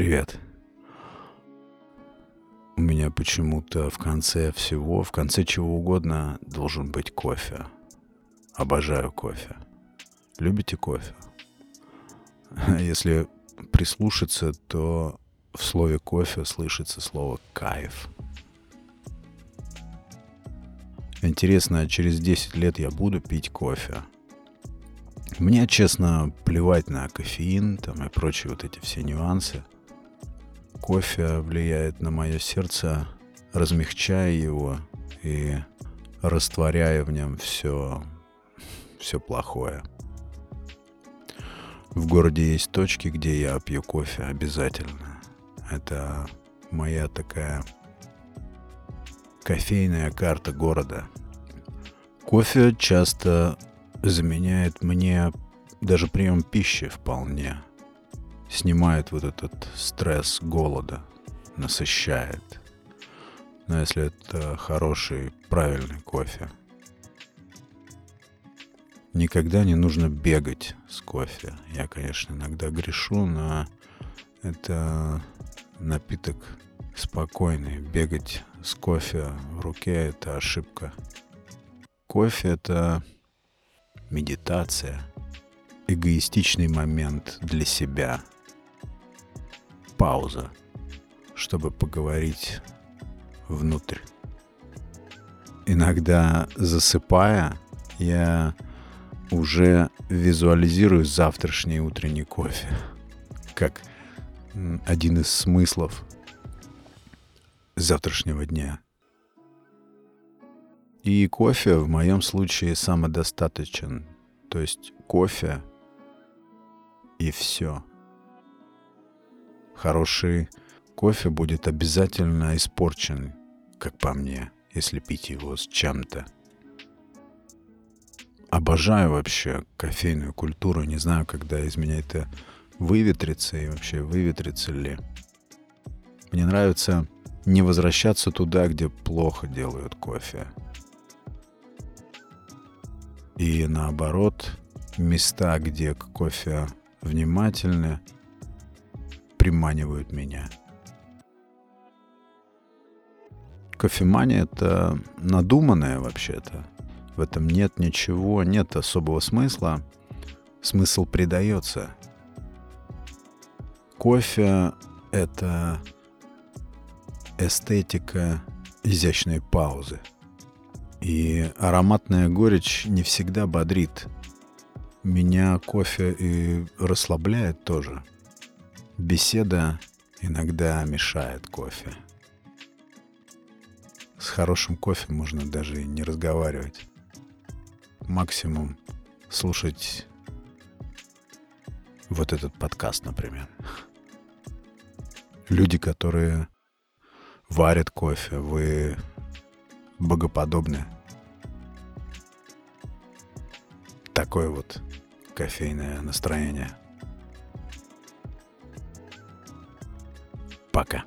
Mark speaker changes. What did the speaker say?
Speaker 1: Привет. У меня почему-то в конце всего, в конце чего угодно должен быть кофе. Обожаю кофе. Любите кофе? Если прислушаться, то в слове кофе слышится слово кайф. Интересно, через 10 лет я буду пить кофе? Мне, честно, плевать на кофеин там, и прочие вот эти все нюансы – кофе влияет на мое сердце, размягчая его и растворяя в нем все, все плохое. В городе есть точки, где я пью кофе обязательно. Это моя такая кофейная карта города. Кофе часто заменяет мне даже прием пищи вполне снимает вот этот стресс голода, насыщает. Но если это хороший, правильный кофе. Никогда не нужно бегать с кофе. Я, конечно, иногда грешу, но это напиток спокойный. Бегать с кофе в руке — это ошибка. Кофе — это медитация, эгоистичный момент для себя — пауза, чтобы поговорить внутрь. Иногда засыпая, я уже визуализирую завтрашний утренний кофе, как один из смыслов завтрашнего дня. И кофе в моем случае самодостаточен. То есть кофе и все. Хороший кофе будет обязательно испорчен, как по мне, если пить его с чем-то. Обожаю вообще кофейную культуру. Не знаю, когда из меня это выветрится и вообще выветрится ли. Мне нравится не возвращаться туда, где плохо делают кофе. И наоборот, места, где к кофе внимательны, приманивают меня. Кофемания — это надуманное вообще-то. В этом нет ничего, нет особого смысла. Смысл придается. Кофе — это эстетика изящной паузы. И ароматная горечь не всегда бодрит. Меня кофе и расслабляет тоже — Беседа иногда мешает кофе. С хорошим кофе можно даже не разговаривать. Максимум слушать вот этот подкаст, например. Люди, которые варят кофе, вы богоподобны. Такое вот кофейное настроение – Пока.